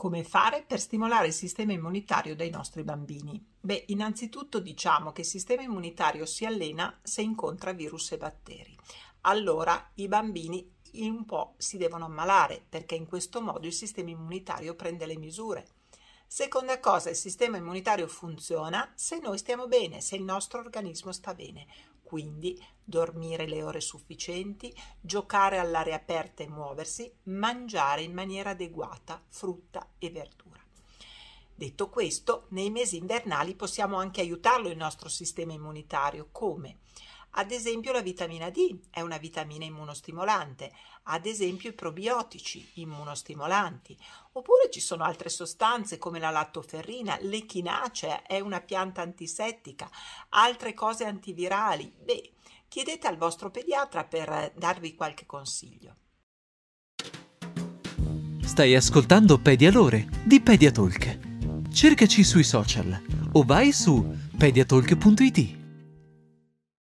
Come fare per stimolare il sistema immunitario dei nostri bambini? Beh, innanzitutto diciamo che il sistema immunitario si allena se incontra virus e batteri. Allora i bambini un po' si devono ammalare perché in questo modo il sistema immunitario prende le misure. Seconda cosa, il sistema immunitario funziona se noi stiamo bene, se il nostro organismo sta bene. Quindi dormire le ore sufficienti, giocare all'aria aperta e muoversi, mangiare in maniera adeguata frutta e verdura. Detto questo, nei mesi invernali possiamo anche aiutarlo il nostro sistema immunitario. Come? Ad esempio la vitamina D è una vitamina immunostimolante, ad esempio i probiotici immunostimolanti, oppure ci sono altre sostanze come la lattoferrina, l'echinacea è una pianta antisettica, altre cose antivirali. Beh, chiedete al vostro pediatra per darvi qualche consiglio. Stai ascoltando Pedialore di Pediatalk. Cercaci sui social o vai su pediatalk.it.